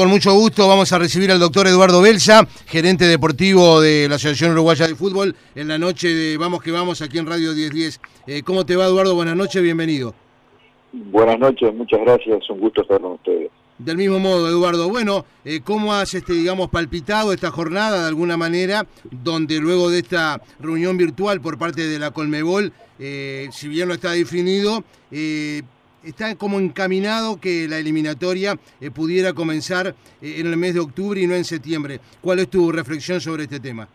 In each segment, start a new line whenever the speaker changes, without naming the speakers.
con mucho gusto vamos a recibir al doctor Eduardo Belsa, gerente deportivo de la Asociación Uruguaya de Fútbol, en la noche de Vamos que Vamos aquí en Radio 1010. Eh, ¿Cómo te va, Eduardo? Buenas noches, bienvenido.
Buenas noches, muchas gracias, un gusto estar con ustedes.
Del mismo modo, Eduardo. Bueno, eh, ¿cómo has, este, digamos, palpitado esta jornada de alguna manera, donde luego de esta reunión virtual por parte de la Colmebol, eh, si bien no está definido, eh, está como encaminado que la eliminatoria eh, pudiera comenzar eh, en el mes de octubre y no en septiembre. ¿Cuál es tu reflexión sobre este tema?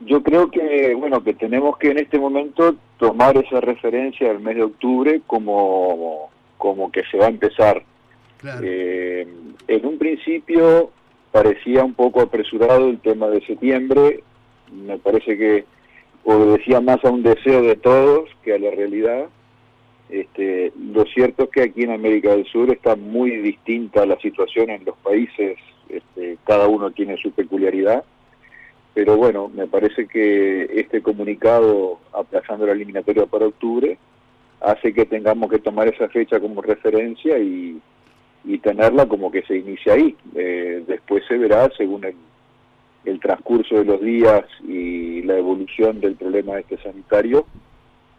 Yo creo que, bueno, que tenemos que en este momento tomar esa referencia del mes de octubre como, como que se va a empezar.
Claro.
Eh, en un principio parecía un poco apresurado el tema de septiembre, me parece que obedecía más a un deseo de todos que a la realidad. Este, lo cierto es que aquí en América del Sur está muy distinta la situación en los países, este, cada uno tiene su peculiaridad, pero bueno, me parece que este comunicado aplazando la eliminatoria para octubre hace que tengamos que tomar esa fecha como referencia y, y tenerla como que se inicia ahí. Eh, después se verá según el, transcurso de los días y la evolución del problema este sanitario,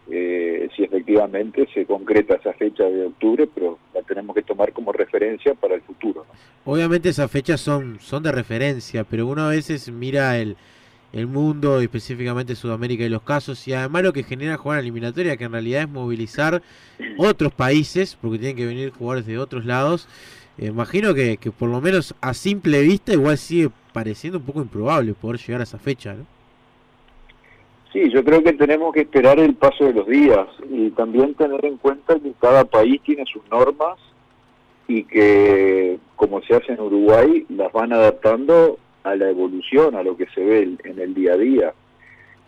eh, si efectivamente se concreta esa fecha de octubre, pero la tenemos que tomar como referencia para el futuro.
Obviamente esas fechas son, son de referencia, pero uno a veces mira el, el mundo, específicamente Sudamérica y los casos, y además lo que genera jugar eliminatoria, que en realidad es movilizar otros países, porque tienen que venir jugadores de otros lados. Eh, imagino que, que por lo menos a simple vista igual sigue pareciendo un poco improbable poder llegar a esa fecha, ¿no?
Sí, yo creo que tenemos que esperar el paso de los días y también tener en cuenta que cada país tiene sus normas y que, como se hace en Uruguay, las van adaptando a la evolución, a lo que se ve en el día a día.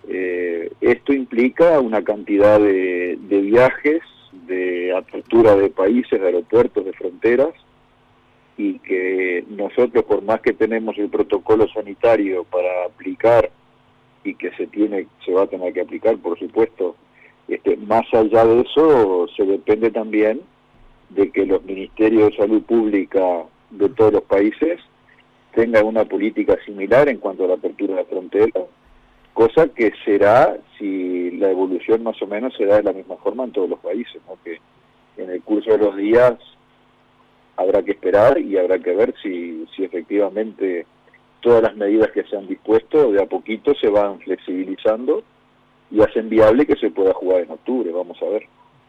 Eh, esto implica una cantidad de, de viajes, de apertura de países, de aeropuertos, de fronteras, y que nosotros, por más que tenemos el protocolo sanitario para aplicar y que se tiene se va a tener que aplicar por supuesto este más allá de eso se depende también de que los ministerios de salud pública de todos los países tengan una política similar en cuanto a la apertura de la frontera cosa que será si la evolución más o menos se da de la misma forma en todos los países ¿no? que en el curso de los días habrá que esperar y habrá que ver si, si efectivamente todas las medidas que se han dispuesto de a poquito se van flexibilizando y hacen viable que se pueda jugar en octubre, vamos a ver.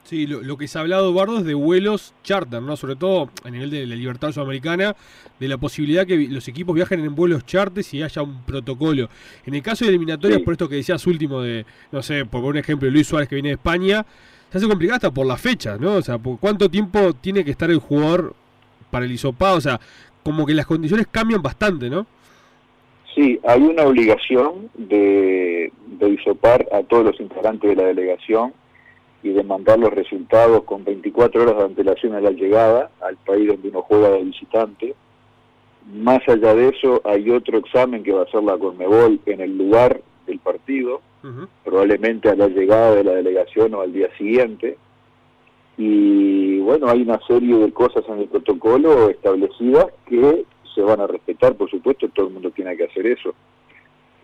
Sí, lo, lo, que se ha hablado, Eduardo, es de vuelos charter, ¿no? Sobre todo a nivel de la libertad sudamericana, de la posibilidad que los equipos viajen en vuelos charter y haya un protocolo. En el caso de eliminatorias, sí. por esto que decías último de, no sé, por un ejemplo, Luis Suárez que viene de España, se hace complicado hasta por la fecha, ¿no? O sea, por cuánto tiempo tiene que estar el jugador para el hisopado, o sea, como que las condiciones cambian bastante, ¿no?
Sí, hay una obligación de, de hisopar a todos los integrantes de la delegación y de mandar los resultados con 24 horas de antelación a la llegada al país donde uno juega de visitante. Más allá de eso, hay otro examen que va a hacer la Conmebol en el lugar del partido, uh -huh. probablemente a la llegada de la delegación o al día siguiente. Y bueno, hay una serie de cosas en el protocolo establecidas que se van a respetar, por supuesto, todo el mundo tiene que hacer eso.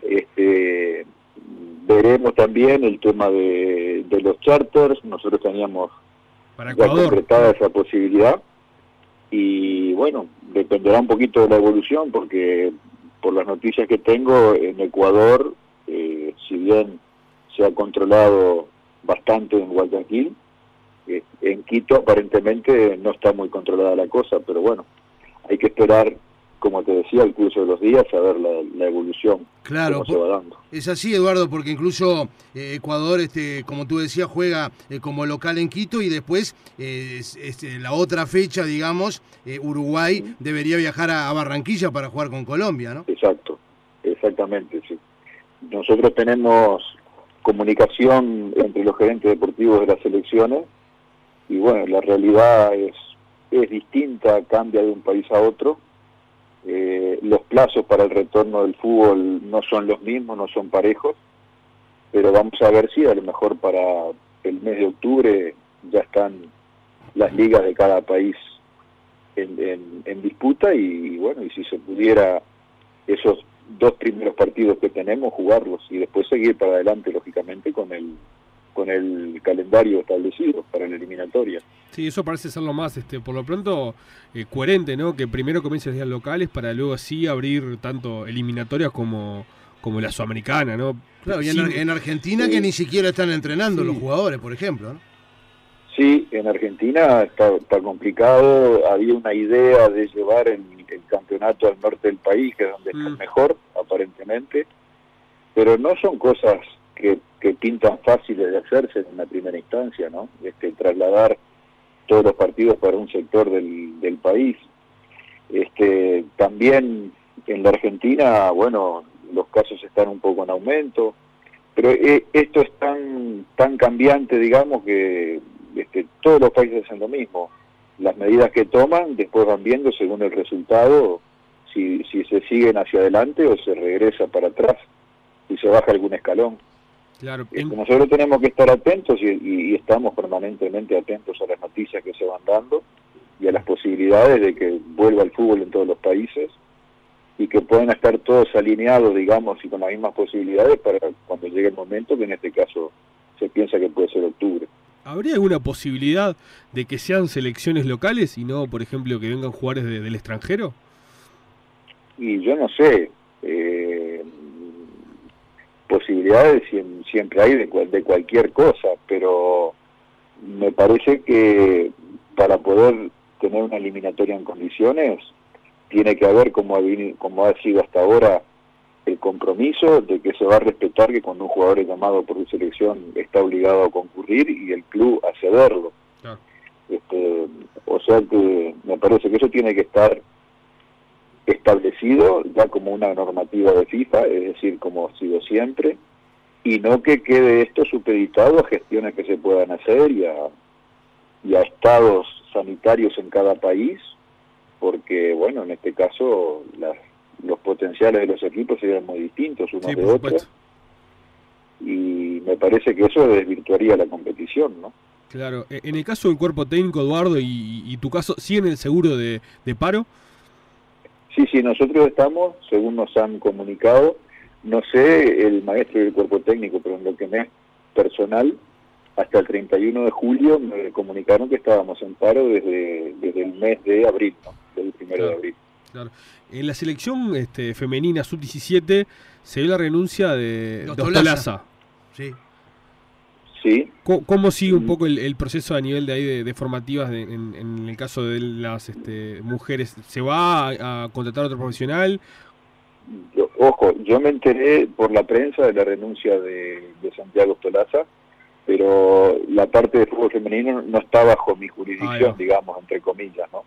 Este, veremos también el tema de, de los charters, nosotros teníamos
Para
ya concretada esa posibilidad. Y bueno, dependerá un poquito de la evolución porque por las noticias que tengo en Ecuador, eh, si bien se ha controlado bastante en Guayaquil, eh, en Quito aparentemente no está muy controlada la cosa, pero bueno, hay que esperar como te decía, el curso de los días, a ver la, la evolución.
Claro,
cómo se va dando.
es así, Eduardo, porque incluso eh, Ecuador, este, como tú decías, juega eh, como local en Quito y después, eh, este, la otra fecha, digamos, eh, Uruguay debería viajar a, a, Barranquilla para jugar con Colombia, ¿no?
Exacto, exactamente, sí. Nosotros tenemos comunicación entre los gerentes deportivos de las selecciones y bueno, la realidad es, es distinta, cambia de un país a otro eh, los plazos para el retorno del fútbol no son los mismos, no son parejos, pero vamos a ver si a lo mejor para el mes de octubre ya están las ligas de cada país en, disputa y, bueno, y si se pudiera esos dos primeros partidos que tenemos jugarlos y después seguir para adelante lógicamente con el con el calendario establecido para la eliminatoria.
Sí, eso parece ser lo más, este, por lo pronto, eh, coherente, ¿no? Que primero comiencen los días locales para luego así abrir tanto eliminatorias como, como la sudamericana, ¿no?
Claro, y en, Argentina que ni siquiera están entrenando los jugadores, por ejemplo, ¿no?
Sí, en Argentina está, complicado. Había una idea de llevar el, campeonato al norte del país, que es donde está mm. mejor, aparentemente. Pero no son cosas que, pintan fáciles de hacerse en una primera instancia, ¿no? Este, trasladar todos los partidos para un sector del, del país. Este, también en la Argentina, bueno, los casos están un poco en aumento, pero eh, esto es tan, tan cambiante, digamos, que este, todos los países hacen lo mismo. Las medidas que toman después van viendo según el resultado si, si se siguen hacia adelante o se regresa para atrás y se baja algún escalón.
Claro.
Nosotros tenemos que estar atentos y, estamos permanentemente atentos a las noticias que se van dando y a las posibilidades de que vuelva el fútbol en todos los países y que puedan estar todos alineados, digamos, y con las mismas posibilidades para cuando llegue el momento, que en este caso se piensa que puede ser octubre.
¿Habría alguna posibilidad de que sean selecciones locales y no, por ejemplo, que vengan jugadores del extranjero?
Y yo no sé. Posibilidades siempre hay de, de cualquier cosa, pero me parece que para poder tener una eliminatoria en condiciones tiene que haber, como ha, como ha sido hasta ahora, el compromiso de que se va a respetar que cuando un jugador es llamado por su selección está obligado a concurrir y el club a cederlo. Este, o sea que me parece que eso tiene que estar establecido ya como una normativa de FIFA, es decir, como ha sido siempre, y no que quede esto supeditado a gestiones que se puedan hacer y a, y a estados sanitarios en cada país, porque, bueno, en este caso las los potenciales de los equipos serían muy distintos unos de otros. Y me parece que eso desvirtuaría la competición, ¿no?
Claro, e, en el caso del cuerpo técnico, Eduardo, y, tu caso, ¿siguen el seguro de, paro?
Sí, sí, nosotros estamos, según nos han comunicado, no sé el maestro del cuerpo técnico, pero en lo que me es personal, hasta el 31 de julio me comunicaron que estábamos en paro desde, desde el mes de abril, ¿no? desde el primero de abril.
En la selección este, femenina sub-17 se dio la renuncia de Dostolaza.
Sí. Sí.
¿Cómo, sigue un mm. poco el, proceso a nivel de ahí de, formativas en, el caso de las este, mujeres? ¿Se va a, contratar a otro profesional?
ojo, yo me enteré por la prensa de la renuncia de, Santiago Ostolaza, pero la parte de fútbol femenino no está bajo mi jurisdicción, digamos, entre comillas, ¿no?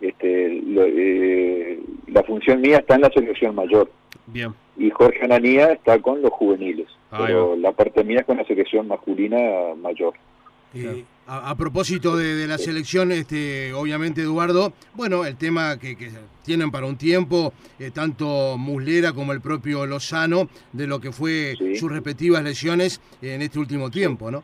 Este, eh, la función mía está en la selección mayor.
Bien.
Y Jorge Ananía está con los juveniles. pero la parte mía es con la selección masculina mayor.
a, propósito de, la selección, este, obviamente Eduardo, bueno, el tema que, tienen para un tiempo, eh, tanto Muslera como el propio Lozano, de lo que fue sus respectivas lesiones en este último tiempo, ¿no?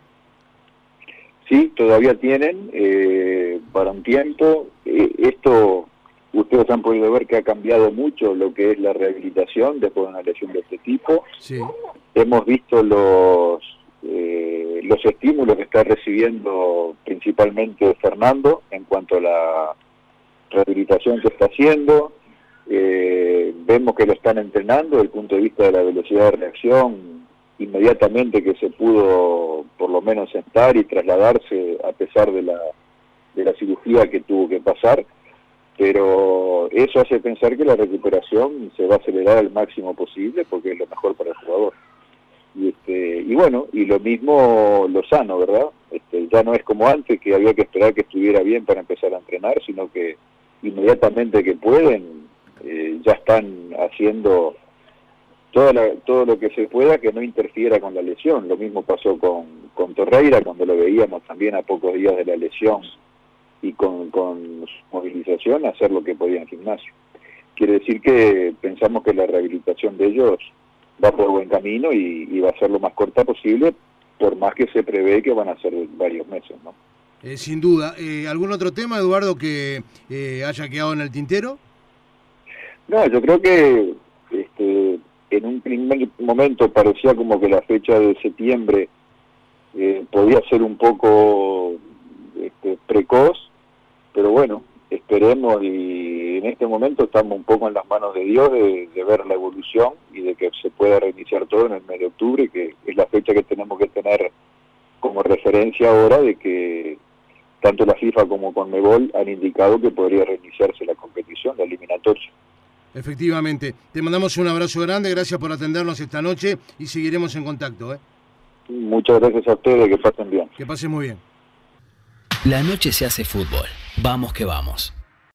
Sí, todavía tienen eh, para un tiempo. Eh, esto, ustedes han podido ver que ha cambiado mucho lo que es la rehabilitación después de una lesión de este tipo.
Sí.
Hemos visto los, eh, los estímulos que está recibiendo principalmente Fernando en cuanto a la rehabilitación que está haciendo. vemos que lo están entrenando desde el punto de vista de la velocidad de reacción, inmediatamente que se pudo por lo menos sentar y trasladarse a pesar de la, de la cirugía que tuvo que pasar, pero eso hace pensar que la recuperación se va a acelerar al máximo posible porque es lo mejor para el jugador. Y, este, y bueno, y lo mismo Lozano, ¿verdad? Este, ya no es como antes que había que esperar que estuviera bien para empezar a entrenar, sino que inmediatamente que pueden, eh, ya están haciendo todo, todo lo que se pueda que no interfiera con la lesión. Lo mismo pasó con, con Torreira cuando lo veíamos también a pocos días de la lesión y con, con su movilización hacer lo que podía en gimnasio. Quiere decir que pensamos que la rehabilitación de ellos va por buen camino y, y va a ser lo más corta posible, por más que se prevé que van a ser varios meses, ¿no?
Eh, sin duda. Eh, ¿Algún otro tema, Eduardo, que eh, haya quedado en el tintero?
No, yo creo que este, en un primer momento parecía como que la fecha de septiembre podía ser un poco este, precoz, pero bueno, esperemos y en este momento estamos un poco en las manos de Dios de, de, ver la evolución y de que se pueda reiniciar todo en el mes de octubre, que es la fecha que tenemos que tener como referencia ahora de que tanto la FIFA como Conmebol han indicado que podría reiniciarse la competición, la eliminatoria.
Efectivamente. Te mandamos un abrazo grande, gracias por atendernos esta noche y seguiremos en contacto. ¿eh?
Muchas gracias a ustedes, que pasen bien.
Que pasen muy bien.
La noche se hace fútbol. Vamos que vamos.